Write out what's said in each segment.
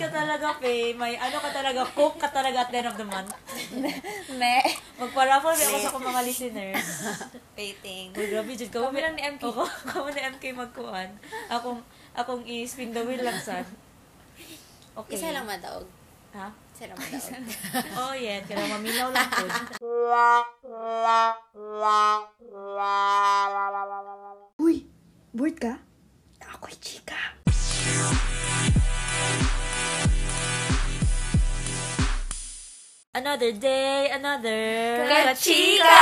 ka talaga, Faye. May ano ka talaga, cook ka talaga at the end of the month. Me. Magpa-raffle di ako sa akong mga listeners. Waiting. Uy, grabe, Jud. Kamo Kami lang ni MK. Oo, kamo ni MK magkuhan. Akong, akong i-spin the wheel lang, san. Okay. Isa lang madaog. Ha? Isa lang madaog. Oh, yeah. Kaya maminaw lang po. Uy, bored ka? Ako'y chika. Another day, another... Kachika!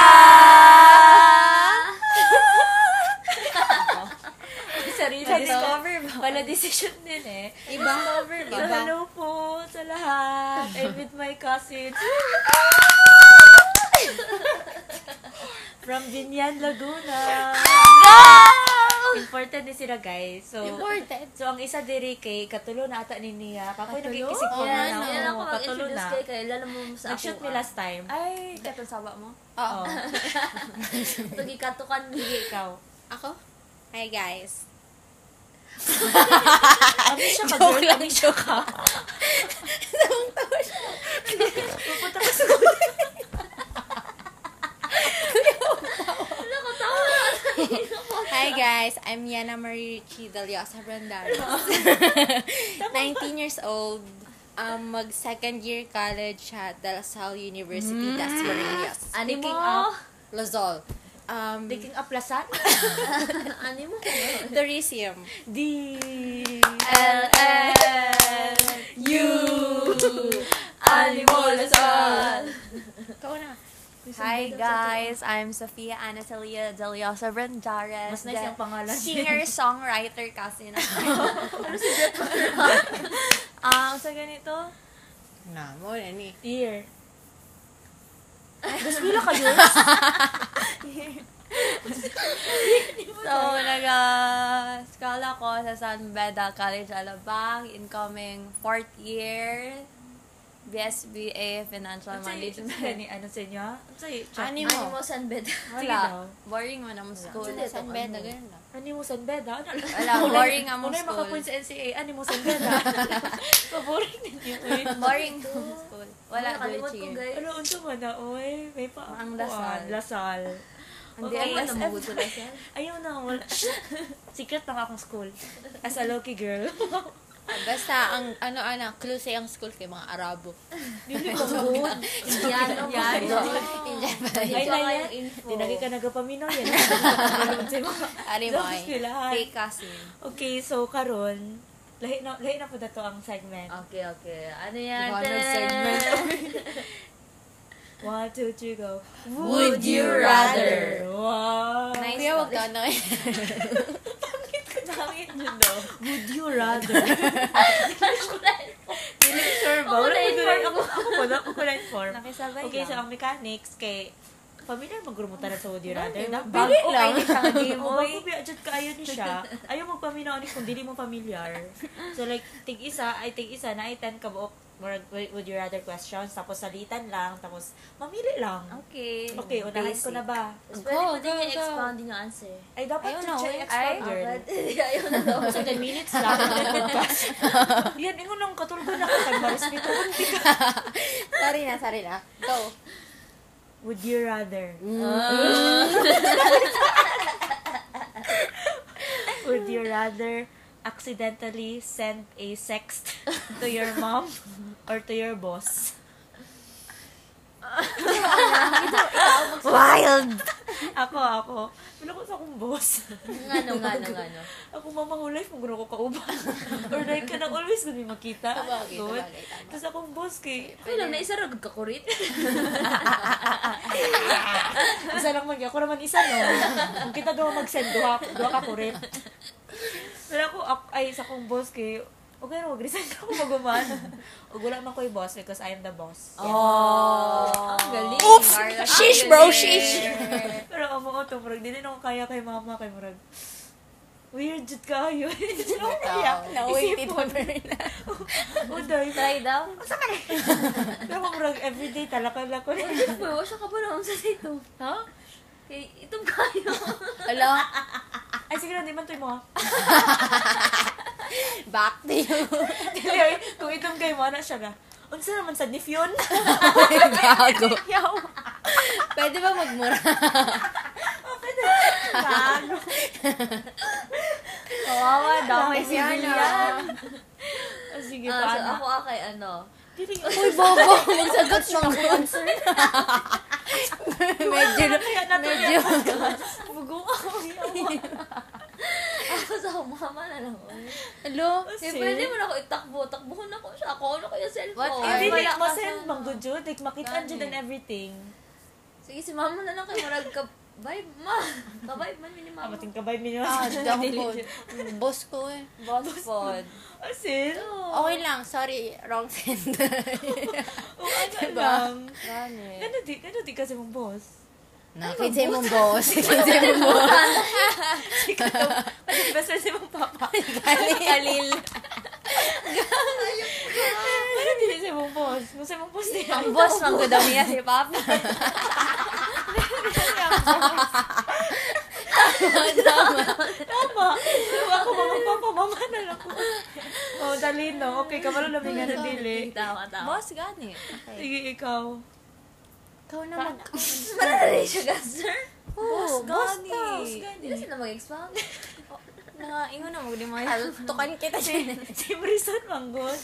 Sarili Discover ba? Wala decision din eh. Iba. Cover ba? So, hello po sa lahat. I'm with my cousins. From Binyan, Laguna. Important din sila, guys. So, Important. So, ang isa diri kay Katulo na ata ni Nia. Kapoy nagkikisik Oh, ko na. yan ako Katulo mag-introduce na. kay kay lalo mo sa Nag-shoot ako, me ah. last time. Ay, katong sawa mo. Oo. Tugi katukan Sige, ikaw. Ako? Hi guys. Abi siya ka, girl. Abi siya ka. Pupunta ka sa Hi guys, I'm Yana Marie Chidaliosa Brandaris. 19 years old. Um, mag second year college at De La Salle University, Das Marinas. Ani Taking mo? up. Lozol. Um, Taking up lasan? Ani mo? tourism. D. L L U Ani mo lasal. Ikaw na. Hi guys, I'm Sofia Anatolia Deliosa Brandares. Mas nice yung pangalan. Singer-songwriter kasi na. Um, sa ganito, na mo na ni. Year. Gusto pila ka yun? So, nag-skala ko sa San Beda College Alabang, incoming fourth year, BSBA Financial Management. Management. Ni ano sa inyo? Ano? Ani Ani mo? mo san bed. Sige Wala. Boring mo na mo school. Wala. San Beda, ganun lang. Ani mo San Beda? Ano? Wala, boring ang mo Unay school. makapoint sa NCA. Ani mo San Beda? Paboring ninyo. eh. Boring ang mo school. Wala, do cheer. Ano, unsa man na, oy. May pa. Ang Lasal. Lasal. Hindi, Okay, Ano ang na mo lasal? Ayaw na, wala. Secret lang akong school. As a low-key girl. Basta, ang ano, ano, clue sa ang school kay mga Arabo. Dili ko good. Indiano ko. Yan. Indian ba? Ay, Ay, na na yan. info. Di nagi ka nagapaminaw yan. Ari mo ay. Fake cousin. Okay, so karon lahi na lahi na po dato ang segment. Okay, okay. Ano yan? Ang segment. One, two, three, go. Would you rather? Wow. Nice. Kuya, wag ka na. Yun daw. Would you rather? Dili sure ba? Wala ko na ako. Wala ko na inform. Nakisabay Okay, so ang mechanics kay familiar magurumutan sa Would You Rather? Na, lang. bago lang. kayo siya game. O, bago kaayo ni siya. Ayaw magpaminaw ni kung dili mo familiar. So, like, tig isa, ay tig isa, na ay 10 ka buok more would you rather questions, tapos salitan lang, tapos mamili lang. Okay. Okay, unahin ko na ba? Go, din go, go. expounding yung answer. Ay, dapat Ayaw wait. expand, Ay, girl. Ayaw na daw. So, 10 minutes lang. Yan, ingon lang katulgo na ka. Tagmarespeto. sorry na, sorry na. Go. Would you rather? Would you rather accidentally send a sext to your mom or to your boss? Wild! Ako, ako. Wala ko sa akong boss. Ngano, ngano, ngano. Ako mamang life kung gano'n ko kauban. or like ka nang always kung makita. Sabagay, Good. sabagay, tama. Tapos akong boss kay... Ay lang, naisa ragod ka kurit. Isa lang man, ako naman isa no. Kung kita daw mag-send, duha, duha ka kurit. Pero ako, ak- ay, sa kong boss kay, okay na, mag-resign ka ako maguman. O wala man ko yung boss because I am the boss. Oh. Ang galing. Oops! Carla. Shish, bro, shish! Pero ang mga to, murag, dili na ako kaya kay mama, kay murag, weird jud kayo. Ko kaya? Na-waited Isipon. mo rin na. Uday. Try daw. Pero murag, everyday talaka-lako. Uy, wasya ka ba naman sa dito? Ha? Eh, itong kayo. Hello? Ay, sige na, di man to mo. Back to you. Dili, kung itong kay mo, na siya na. Unsa naman sa nif yun? Gago. Pwede ba magmura? Ano? Kawawa daw. May sinilan. yan. Ah, Sige, Ah, so ako akay ano. Uy, bobo. Magsagot ng answer. medyo, medyo. Bugo ako. yaw. Ako sa mama na lang. Hello? Eh, pwede mo na ako itakbo. Takbuhan ako siya. Ako ano kaya cellphone. What Hindi, Ay, like, wala ka masend sa- mang good jud. Like, makitaan jud and everything. Sige, si mama na lang kayo marag ka... Vibe, ma. Ka-vibe man ni Ah, mama. mating kabay minyo. Ah, dumb po. Boss ko eh. Boss pod. Asin? Okay lang. Sorry. Wrong sender. O, ano Diba? lang. Gani. Ano di, ano di kasi mong boss? Nakinsay mong boss. Kinsay mong boss. Kasi best friend si mong papa. Kalil. Ano di si mong boss? Gusto mong boss niya. Ang boss mang gudamiya si Papa. Tama. Kung ako mga papa, mama na lang ko. Oh, dali no. Okay, kamalo na nga na dili. Tama, tama. Boss, gani. Sige, ikaw. Ikaw na mag... Marari siya, sir. Oh, boss gani. ka. Hindi na sila mag-expound. Nangaingon na mag Tukan kita siya. Same reason, manggod.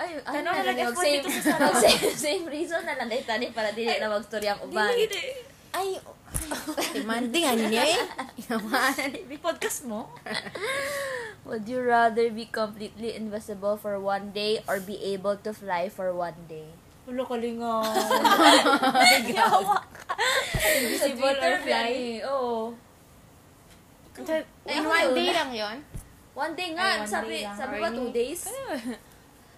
Ay, ano na na lang, lang mag-same, effort dito sa mag-same, same reason na lang dahil tani para dili na mag-story ang uban. Ay, demanding ano niya eh. May podcast mo? Would you rather be completely invisible for one day or be able to fly for one day? Ulo ka lingaw. Invisible or fly? Oo. In one day lang yon. One day Ay, nga, one sabi, day lang. sabi ba two days?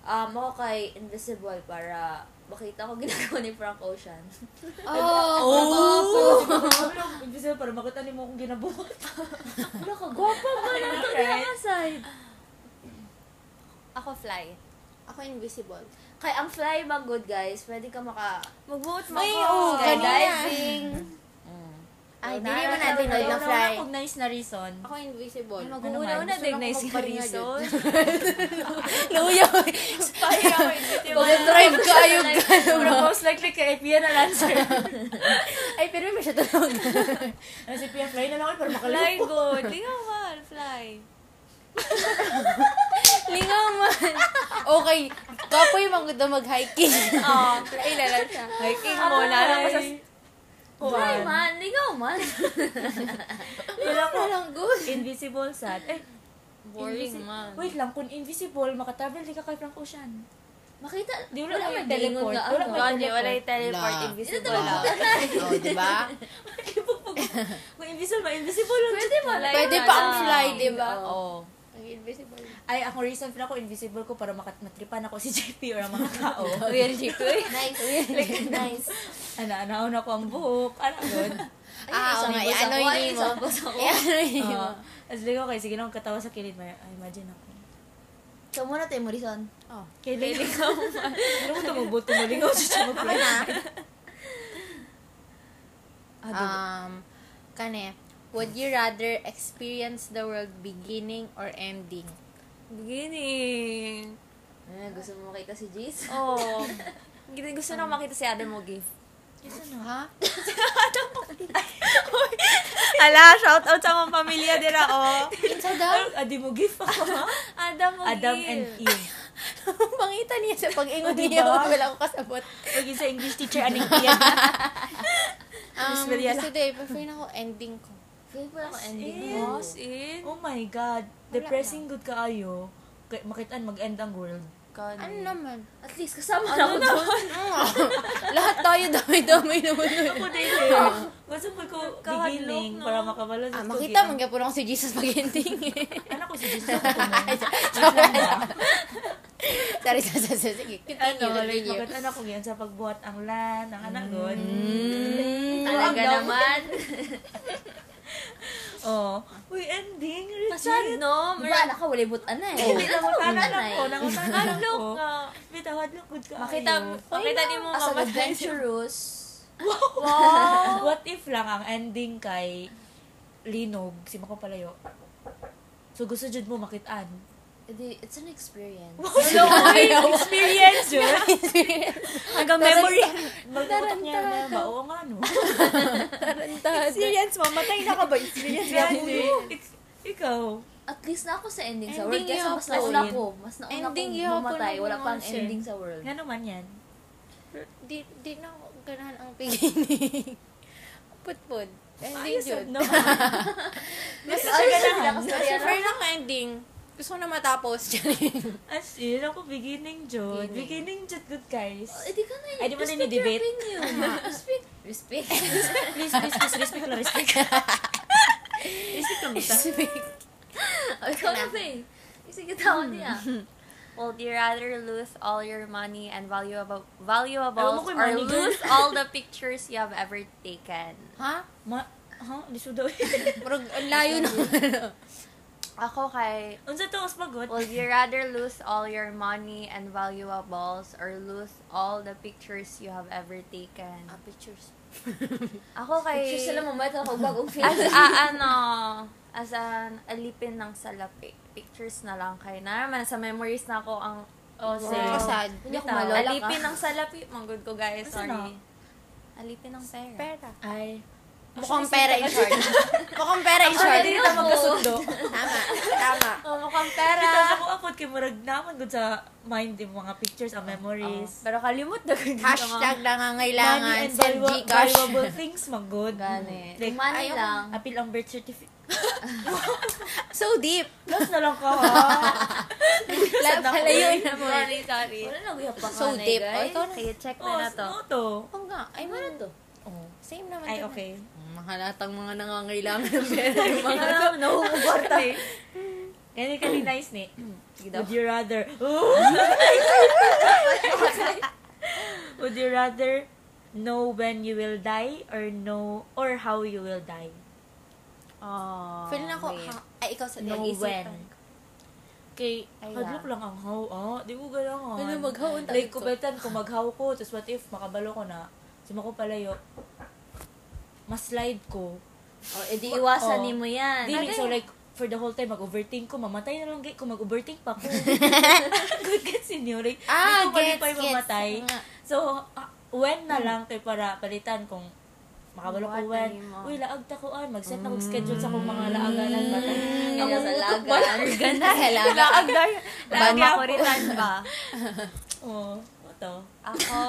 Um, ako kay invisible para makita ko ginagawa ni Frank Ocean. Oh, Ulo, Invisible para makita ni mo kung ginabuhat. Wala ka, gwapa man na ito side. Ako fly. Ako invisible. Kay ang fly ba good guys, pwede ka maka... Magbuot mo ako. Skydiving. Ay, Oh, di naman na- natin na- na na- fly. Kung nice na reason. Ako invisible. Mag-una-una din na Gusto yung ko reason. Pahi ako, invisible. Mag-drive ka, ayog ka. Pero most likely kay Pia na answer. Ay, pero may siya tulog. Kasi Pia, fly na lang ako para Fly makalipo. good. Lingaw man, fly. Lingaw man. Okay, kapoy mang gusto mag-hiking. Ah, na lang siya. hiking mo na lang sa... Fly man, ligaw man. Wala ko. lang good. Invisible sad. Eh, Boring invisi- man. Wait lang, kung invisible, makatravel di ka kay Frank Ocean. Makita, Di wala wala may may teleport. teleport. Wala may Gani, wala yung teleport. teleport, Ito invisible lang. Oh, di ba? Kung invisible, ma-invisible lang. Pwede mo lang. Pwede pa ang fly, di ba? Oo. Oo. Invisible. Ay, ako reason na ako invisible ko para makat matripan ako si JP or ang mga tao. Weird eh. Nice. nice. ano, ano ko ang buhok. Ano, good. Ah, oo nga. ay, yun mo. I-ano yun mo. Uh, as ligaw kay sige nang katawa sa kilid may ay, imagine ako. So, muna tayo, Morrison. Oh. Kay ligaw. Ano mo tumubuto mo ligaw siya mo fly. Um, kane, would you rather experience the world beginning or ending? Beginning. Eh, gusto mo makita si Jace? Oh. Gusto na makita si Adam mo gift. Ha? Ala, shout out sa mga pamilya dira oh. Kinsa daw? Adi mo gift ako ha? Adam mo Adam and Eve. Pangita niya sa pag-ingon Diba? niya. Wala ko kasabot. Pagin sa English teacher aning iyan. Um, gusto day, prefer na ko ending ko. Ko lang ending in. mo. Boss in. Oh my god. Depressing good kaayo. Kay makitaan mag-end ang world. Ano naman? At least kasama na ako doon. Lahat tayo dami-dami naman nun. Ako din Gusto mo ko beginning para makabalo Ah, makita man po ako si Jesus pag-ending. Ano ko si Jesus ako mo? sorry, sorry, sorry. Sige, continue, Ano, like, continue. bakit anak ko yan sa pagbuhat ang lan, ang anak ko. Mm. Talaga naman. Oh. Uy, ending. Pasad, no? Di ba, anak ka, wala butan na eh. Hindi, nangutanan Wala lang ko. Nangutanan lang ko. Bitawad lang good ka. Makita, makita ni mo As an mama. adventurous. Wow! What if lang ang ending kay Linog, si Mako Palayo. So gusto jud mo makitaan. It's an experience. Experience yun. Hanggang memory. Magtutok niya na ba? Oo nga, no? Experience, mamatay na ka ba? Experience. Ik- Ikaw. At least na ako sa ending, sa world. Kasi mas nauna ko. Mas nauna Ending ko mamatay. Wala nga pang ending sa world. Nga naman yan. Di, di na ako ganahan ang beginning. Putpud. Ending Ayos yun. no? Mas siya ayos ganahan. sila kasi Prefer lang ang ending. Gusto ko na matapos. As in, ako beginning jud. Beginning. Jud good guys. Eh, di ka na Ay, di mo na Respect your ni-debate. opinion. Respect. Respect. Please, please, please, respect lang, respect. respect lang kita. O, ikaw na, Faye. Sige, tao niya. Would you rather lose all your money and valuable valuables or lose all the pictures you have ever taken? Ha? Ma, ha? Di so daw. Murag, ang layo naman. Ako kay, Unsa to, mas magot? would you rather lose all your money and valuables or lose all the pictures you have ever taken? Ah, pictures. Ako kay... Pictures sila mamaya ako bagong as face. a, ano, as an alipin ng salapi. Pictures na lang kay na naman sa memories na ako ang Oh, Wow. same. sad. Hindi ako malola ka. alipin ng salapi. Manggod ko guys, sorry. Alipin ng pera. Pera. Ay. Mukhang pera in short. Mukhang pera in short. Hindi na magkasundo. Tama. Tama. Oh, mukhang pera. Kita sa apod kay murag naman gud sa mind yung mga pictures and memories. Pero kalimot na gud Hashtag nangangailangan. and Send valua- Gcash. valuable things man good. Gani. Like, Money ayaw- lang. apil ang birth certificate. So deep. Plus na lang ka ha. Palayo na mo. Sorry, sorry. Wala na guya pa So deep. guys. Oh, ikaw na. Kaya check Oh, na na to. ano to? Oo nga. Ay, Ano to? Oh. Same naman. Ay, okay. Mahalatang mga nangangailangan ng pera yung mga Ano, nahuhubarta. Kani kani nice ni. Would you rather Would you rather know when you will die or know or how you will die? Oh, Feel na ko, wait. ha, ay, ikaw sa Know when. ka. Kay, Ay, hadlok lang ang how, ah. Di ko galangan. Ano, maghaw ang Like, ko? kubetan, kung maghaw ko, tapos what if, makabalo ko na, sima ko palayo, mas slide ko. Oh, edi iwasan Oh. ni mo yan. Dili, so like, for the whole time, mag-overthink ko, mamatay na lang, kung mag-overthink pa ko. Good gets inyo. Like, Ah, ko gets, pa gets. mamatay. So, ah, when na lang, kay para palitan kung makabalo ko when. na? Uy, laag ta ko an. Mag-set na kong schedule sa kong mga laaganan ba. Ganyan sa laga. Ganda sa laga. Laag na. Laag Laag ako ako rin ba? Oo. Ito. Ako,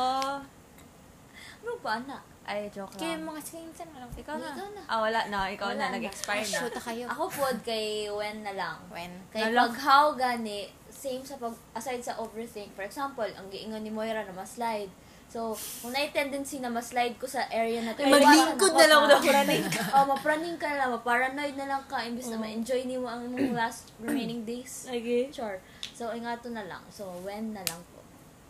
Ano ba na? Ay, joke kaya Um, mga skinsan na lang. Ikaw Ikaw na. na. Ah, wala na. Ikaw Wala na. na. Nag-expire na. Shoot kayo. Ako pod kay when na lang. When? Kay Nalak- pag how gani, same sa pag, aside sa overthink. For example, ang giingon ni Moira na ma-slide. So, kung na tendency na ma-slide ko sa area na to, maglingkod na lang ako. Mapraning ka. oh, mapraning ka na, maparanoid na lang ka, imbis na ma-enjoy ni mo ang mong last remaining days. Lagi. Sure. So, ingato na lang. So, when na lang po.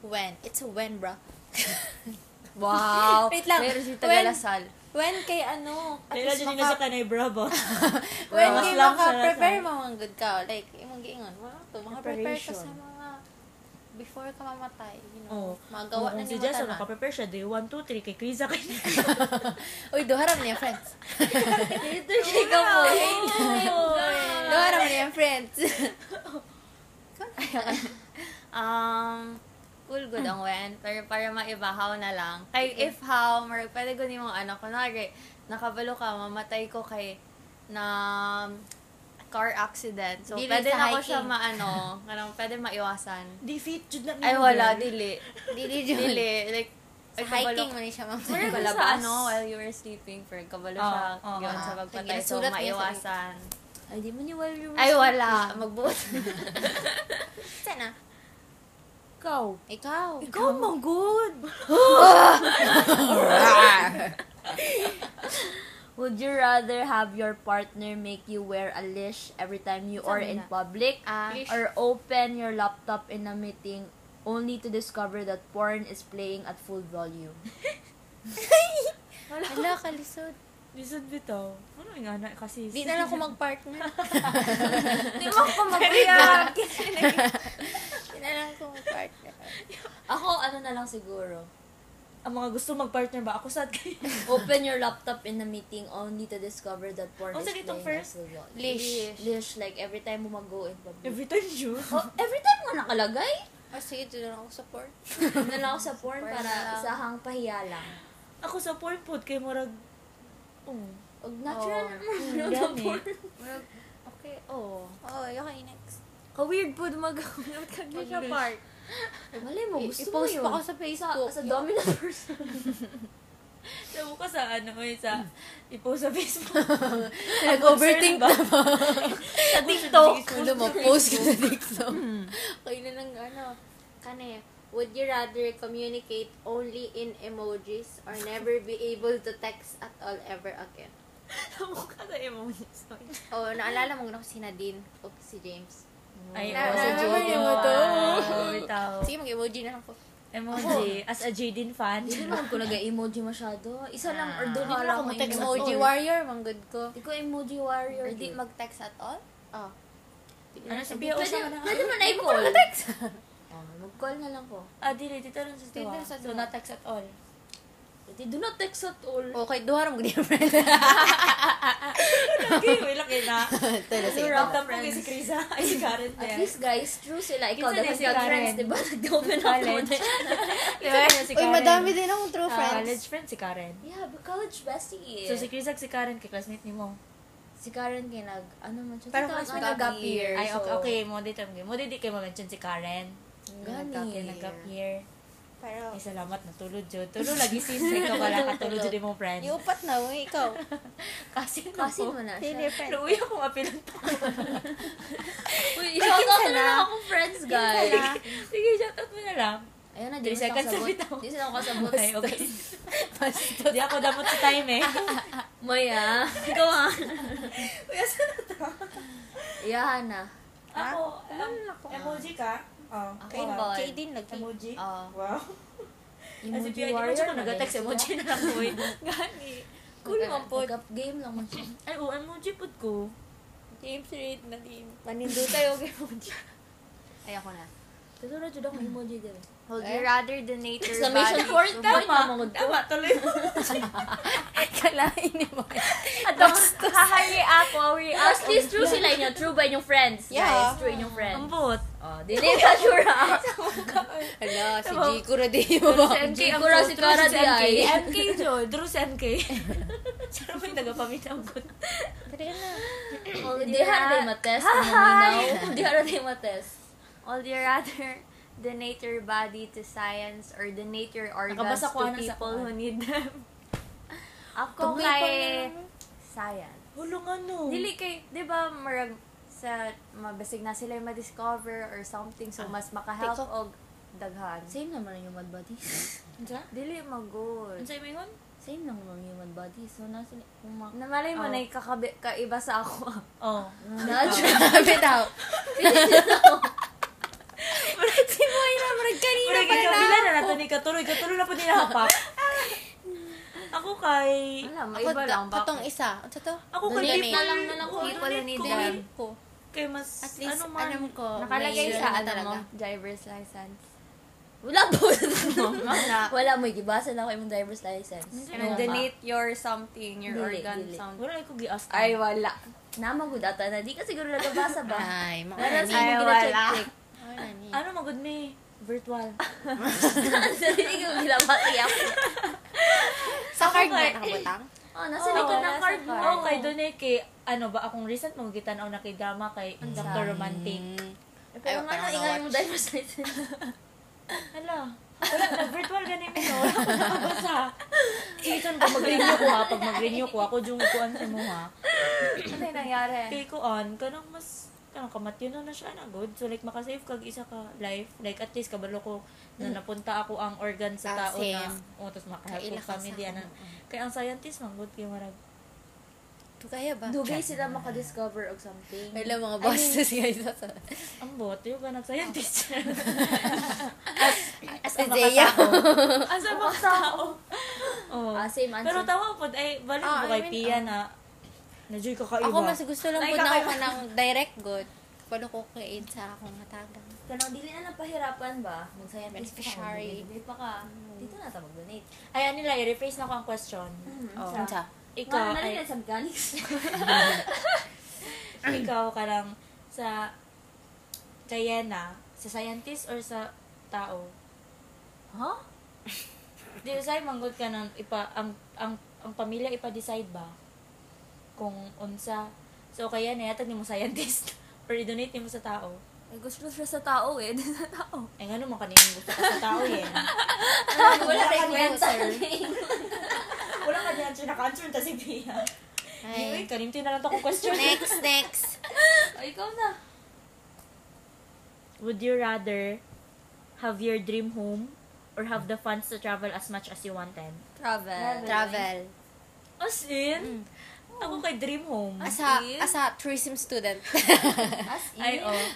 When? It's a when, bro. Wow! Wait lang. Meron si When? Tagalasal. When kay ano? At Kaya least dyan nila sa maka, kanay bravo. when Mas kay maka-prepare mo mga good ka. Like, imong giingon. Wala to. Maka-prepare ka sa mga before ka mamatay. You know, magawa Kung na si ni Jess, mo tanan. nakaprepare siya. Day 1, 2, 3. Kay Krisa kay Uy, duharam niya, friends. Ito siya ka po. duharam niya, friends. Um, cool good ang when. Pero para maibahaw na lang. Kay if how, marag pwede ko ni ano, kunwari, nakabalo ka, mamatay ko kay na car accident. So, Dili pwede na ko hiking. siya maano, kanang pwede maiwasan. Di fit, jud na Ay, wala, dili. Dili, Jun. Dili. Like, Sa hiking ka- man siya mga Pero sa ano, while you were sleeping, for kabalo Oo, siya, oo, yun, oo. sa pagpatay. So, maiwasan. Ay, di mo ni while you were Ay, wala. Magbuot. Sana. Ikaw. Ikaw. Ikaw, mang good. Would you rather have your partner make you wear a leash every time you are in public Ah. or open your laptop in a meeting only to discover that porn is playing at full volume? Hala, kalisod. Lisod bitaw. Ano yung anak kasi? Di na lang ako mag-partner. Di mo ako mag-react. Na lang ako mag-partner. Ako, ano na lang siguro. ang mga gusto mag-partner ba ako sad kay Open your laptop in a meeting only to discover that porn Oh, is sa playing first? as well. Leash. Leash, like every time mo mag-go in public. every time yun. oh, every time mo nakalagay? Oh, sige, doon lang ako support. Doon lang ako sa porn Porn para na lang. isahang pahiya lang. Ako sa porn pod kay murag oh. Og natural Oh. naman porn. Murag, okay, oh. Oh, okay, next. Ka-weird po mag-upload ka siya part. Malay mo, gusto mo i-post yun. pa ko sa Facebook. Sa, sa dominant person. Sabi ko sa ano eh, sa i-post sa Facebook. Nag-overthink ba? sa TikTok. Ano mo, post ka sa TikTok. Kayo na lang, ano, kane, would you rather communicate only in emojis or never be able to text at all ever again? Mukha sa emojis. Oh, naalala mo na ko si Nadine o si James. Ay, Na- oo, sa na-remember Jaden mo to? fan. Bitaw. Sige, mag-emoji na lang ko. Emoji. As a Jaden fan. Hindi naman ko nag-emoji masyado. Isa lang or duha Hindi lang na ako mag-text emoji. Warrior, manggod ko. Di ko emoji warrior. Or di dude. mag-text at all? Oh. Ano sa Pia Osa ka na? pwede mo na i-call. Oh, mag-call na lang ko. Ah, dili. Dito lang sa sa So, tuwa. not text at all. Pwede, do not text at all. Okay, duha ram gudi friend. Okay, wala na. Tala sige. Yung random ko si Krisa. Ay, si Karen. At least guys, true sila. Ikaw, dapat si friends, di ba? Nag-open up mo. Diba? si Uy, madami din akong true Ah, friends. college friend si Karen. Yeah, but college bestie. So, si Krisa si Karen, kay classmate ni mo. si Karen kay nag, ano man siya? Tita, classmate nag-gap year. Ay, okay. Mo dito, mo dito kayo ma-mention si Karen. Gani. Nag-gap year. Pero, Ay, salamat, natulog jud. Tulog lagi sis. Ikaw wala katulog jud mo friend. iupat na, uy, ikaw. Kasi na Kasi po. mo na siya. friend. Luwi ako mapilang to. Uy, shoutout na lang akong friends, guys. Sige, shoutout mo na lang. Ayun na, Three di mo seconds sa bitaw. Di sila ako kasabot. Okay, okay. Di ako damot sa time eh. Maya, ikaw ah. Uy, asan na to? Iyahan na. Ako, alam emoji ka? Oh, Kay, wow. kay din lagi. Emoji? Oo. Wow. Kasi Emoji Pia, di mo warrior na nag-text emoji na lang eh. Gani. Cool Nag- man po. nag-up game lang man siya. Ay, oh, emoji po ko. James Reid na din. Manindo tayo kay emoji. Ay, ako na. Tuturo jud ako emoji din. Would you rather donate your Exclamation body to... point na mga Tama, tuloy mo. Kalain ni mo. Hahali ako, we At least true sila inyo. True ba inyong friends? Yeah. Guys, true inyong friends. Ambot. Oh, dili ka sure. Hala, si na mo? Si MK Di ang ko ra si si di MK. ay. MK jo, true si MK. Sarap may nagapamitaw ko. Dali ka na. Di hara day matest. Di hara day matest. Would you rather donate your body to science or donate your organs to na people who need them? Ako kay science. Hulong ano. Dili kay, di ba, marag sa mabasig na sila yung ma-discover or something so mas makahelp Tiko. og daghan. Same naman ang human bodies. Unsa? Dili magod. Unsa mo yun? Same lang ang human bodies. So, nasa kung ma... Namalay mo Oh. na ikakabi, kaiba sa ako. Oh. Natural. Sabi daw. si Moy na, marag kanina pa na na ako. nato ni katuloy, katuloy na po ninahapak. Ako kay Wala, Ako, maiba lang ba? katong isa. Ano to? Ako kay Donate na lang na lang ko. People who need ko. Them. ko. Kay mas At least, ano man. alam ko. Nakalagay sa ano ano talaga. mo, driver's license. Wala po. Wala. Wala mo. Gibasa na ako yung driver's license. And donate your something, your Dili, organ dili. something. Wala ko gi-ask. Ay, wala. Namagod ata na. Di ka siguro nagabasa ba? Ay, mga Ay, wala. Ano magud me? Virtual. Hindi ko ginabaki ako. Sa card kay- nakabutang? Oh, nasa likod ng card mo. card. Oo, kay donate kay ano ba akong recent mong gitanaw na kay drama kay Dr. Romantic. Mm. Pero Ay, nga na, ingay mo driver's license. Hala. Wala na virtual gani mi no. Wala ko nakabasa. Ko mag-renew ko ha, pag mag-renew ko ako jung kuan sa mo ha. Ano yung nangyari? Kay kuan kanang mas kanang kamatyo na na siya na good. So like makasave kag isa ka life. Like at least kabalo ko na napunta ako ang organ sa tao na o tapos makahelp ko ka sa family ana. ano. Kay ang scientist man good kay marag Ito kaya ba? Dugay sila makadiscover of something. Wala mga bosses guys. ambot yung ganag scientist. As Ang a Zeya. makatao. Asa ba tao? Oh. Ah, same answer. Pero tawa po, ay, balik Ah, mo I kay mean, Pia na, na Joy ka kaiba. Ako mas gusto lang po na ako ng direct good. Kabalo ko Aid sa akong matagang. Kanang dili na lang pahirapan ba? Mag-scientist pa ka, Beneficiary. mag-donate pa ka. Dito na ta mag-donate. Ay, ano nila, i-rephrase na ko ang question. Oh, Sa-? Ikaw, Mga ay, sa mechanics. ikaw ka lang sa Diana, sa scientist or sa tao? Huh? Di usay manggod ka ng ipa ang ang ang pamilya ipa-decide ba kung unsa. So kaya na yatag nimo scientist or i-donate nimo sa tao. Ay, gusto siya sa tao eh. Sa tao. Ay ngano man kanino gusto ka sa tao yan. Wala kay kwenta. Wala ka diyan siya naka-answer ta si Pia. Anyway, Ay. kanimti na lang to kung question. Next, next. O, ikaw na. Would you rather have your dream home or have the funds to travel as much as you wanted? Travel. Travel. As in? Ako kay dream home. Asa, in? asa tourism student. As in. Ay, oh.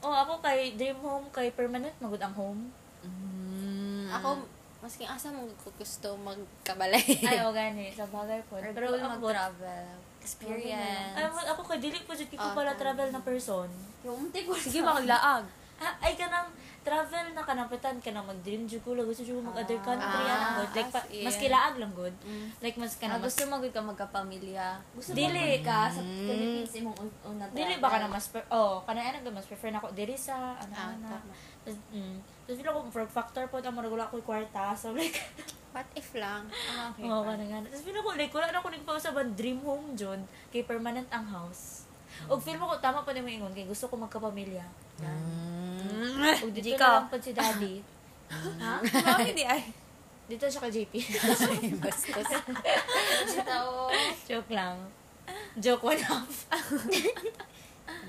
Oh, ako kay dream home, kay permanent magud ang home. Maski asa mo ko gusto magkabalay. Ay, oh, gani. Sa bagay po. Or Pero cool ako, mag-travel. Experience. ay, mo- ako kay dili po jud ko Ah, pala travel na person. Yung muntik ko. Sige, makaglaag. Ah, ay kanang travel na kanapitan ka na mag-dream jud ko, gusto jud ko mag other country Ah, good. Like pa, mas kilaag lang good. Mm. Like mas Ah, kana mas gusto magod ka magkapamilya. Gusto Dili. mo ka sa Philippines imong un- unang dili ba ka na mas pre- oh, kana ano mas prefer nako diri sa ano Ah, ano. Tapos, mm, tapos feel ko for factor po ang maragula ko kwarta. So like What if lang? Ah, okay. Oo, ka na nga. Tapos feel ko, like, wala na ako nagpausaban dream home dyan, kay permanent ang house. O feel mo ko, tama pa naman ingon, kay gusto ko magkapamilya. Mm. O dito Di na ka. lang po si daddy. ha? Bakit di ay? Dito siya kay JP. Bastos. tao. Joke lang. Joke one half.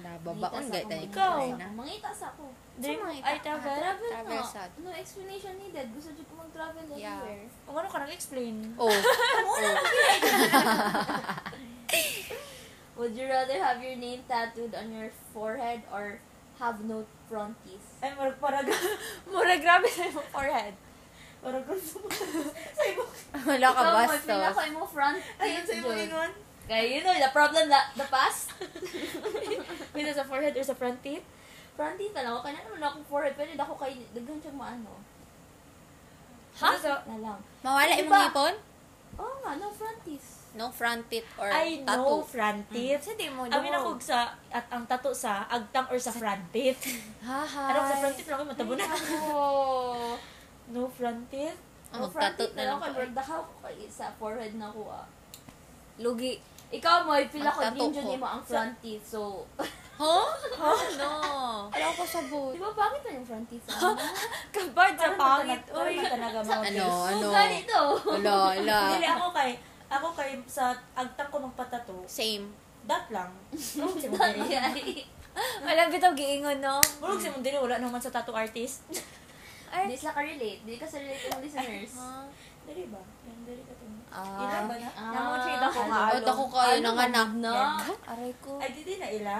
Nababaon gay tayo. Ikaw. Mangita sa ako. Dream, mga ay, travel? Travel, Travel na. sad. No explanation needed. Gusto dito ko mag-travel Yeah. anywhere. O ano ka nag-explain? Oh. oh. Would you rather have your name tattooed on your forehead or have no fronties? Ay, marag parag, marag grabe sa imong forehead. Gusto mo. Sa imong, Wala ka Ikaw, bastos. pinaka mo front ayun sa imong ingon. Kaya you know, the problem, the, the past. Wait, sa forehead or sa front teeth? Front teeth na lang. Kaya naman akong forehead. Pwede ako kay, daghan siyang maano. Ha? Sa, Na lang. Mawala Diba? imong ipon? Oo nga, no front teeth. No front teeth or ay, no tattoo. front teeth. Sa di mo Amin ako sa, at ang tato sa agtang or sa front teeth. Haha. Ano sa front teeth lang, matabunan. Oh. No front teeth? No Oh, front tattoo teeth na na lang. Kaya dakaw ko kay sa forehead na ko ah. Lugi. Ikaw mo, feel Ang ako tattoo din ko. yun mo ang front teeth. So, Huh? Oh, no. Wala ko sabot. di ba bakit na yung front teeth? Ano? Kabad sa pangit. Uy, Ano, ano? Oh, ganito. Wala, wala. Dili ako kay, ako kay sa agtang ko magpatato. Same. Dat lang. Mulog si Mundiri. Ay. Wala bitaw giingon, no? Mulog si Mundiri, wala naman sa tattoo artist. Hindi sila ka-relate. Hindi ka sa relate ng listeners. Dili ba? Yan, dili ka tingin. Ah. Ila ba na? Ah. Namutrade ako nga. Ako kayo Ano, nanganak? na? Aray ko. Ay, di di na ila.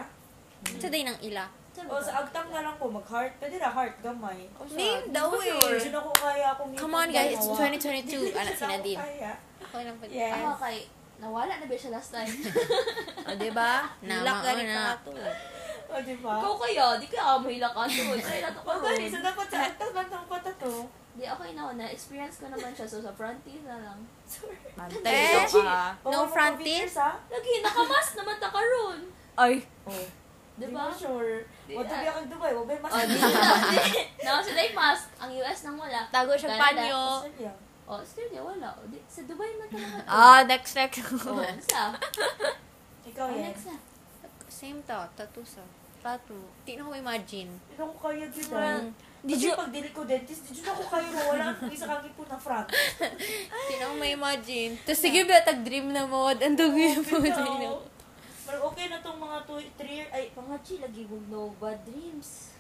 Sa day ng ila. O sa agtang na lang po, mag-heart. Pwede na heart, gamay. Name daw eh. Sino ko kaya kung Come on guys, it's 2022. Anak si Nadine. Kaya. Ako lang pa. Yes. Ako kay, nawala na ba siya last time? O, diba? Nama, Hilak gani una. pa to. O, di ba? Ikaw kaya, di kaya ako mahilak ka to. Kaya nato O, ka gani, so dapat sa agtang lang ng patato. Di, okay na ako na. Experience ko naman siya. So, sa front teeth na lang. Antay Eh? daw ka. No front teeth? ha? Lagi, nakamas naman ta karon. Ay. Oh. Di Di ba? ba? Sure. Di- O, tubi ako Dubai. Wabay mas. Oh, di na. Na sila yung mask. Ang US nang wala. Tago siya panyo. Australia. Oh, Australia, wala. O, di, sa Dubai man talaga. Ah, next, next. Oh, sa? Ikaw Oh, yan. next na. Same to. Tattoo sa. Tattoo. Di na ko imagine. Ikaw ko kaya dito. Well, Did you... pag dili ko dentist, did you na ko kayo wala akong isa kang po na front. Di na ko ma-imagine. Tapos sige ba, tag-dream na mo. Ang dugi po. Pero, okay na tong mga 2, 3 years. Ay, Pangachi, lagi kong no bad dreams.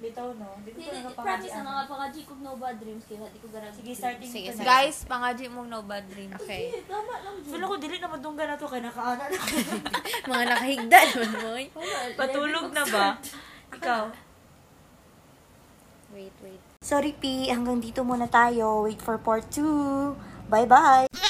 Bitaw no. Di ko Di, pa di, nga promise na nga pangachi kong no bad dreams. Kaya di ko garang Sige, starting Sige, ko. Guys, pangaji mong no bad dreams. Okay. Sige, tama lang. Feel ko dili na madungga na to kay nakaana na. Mga nakahigda naman mo. Wala, Patulog na ba? Ikaw. Wait, wait. Sorry P, hanggang dito muna tayo. Wait for part 2. Bye-bye!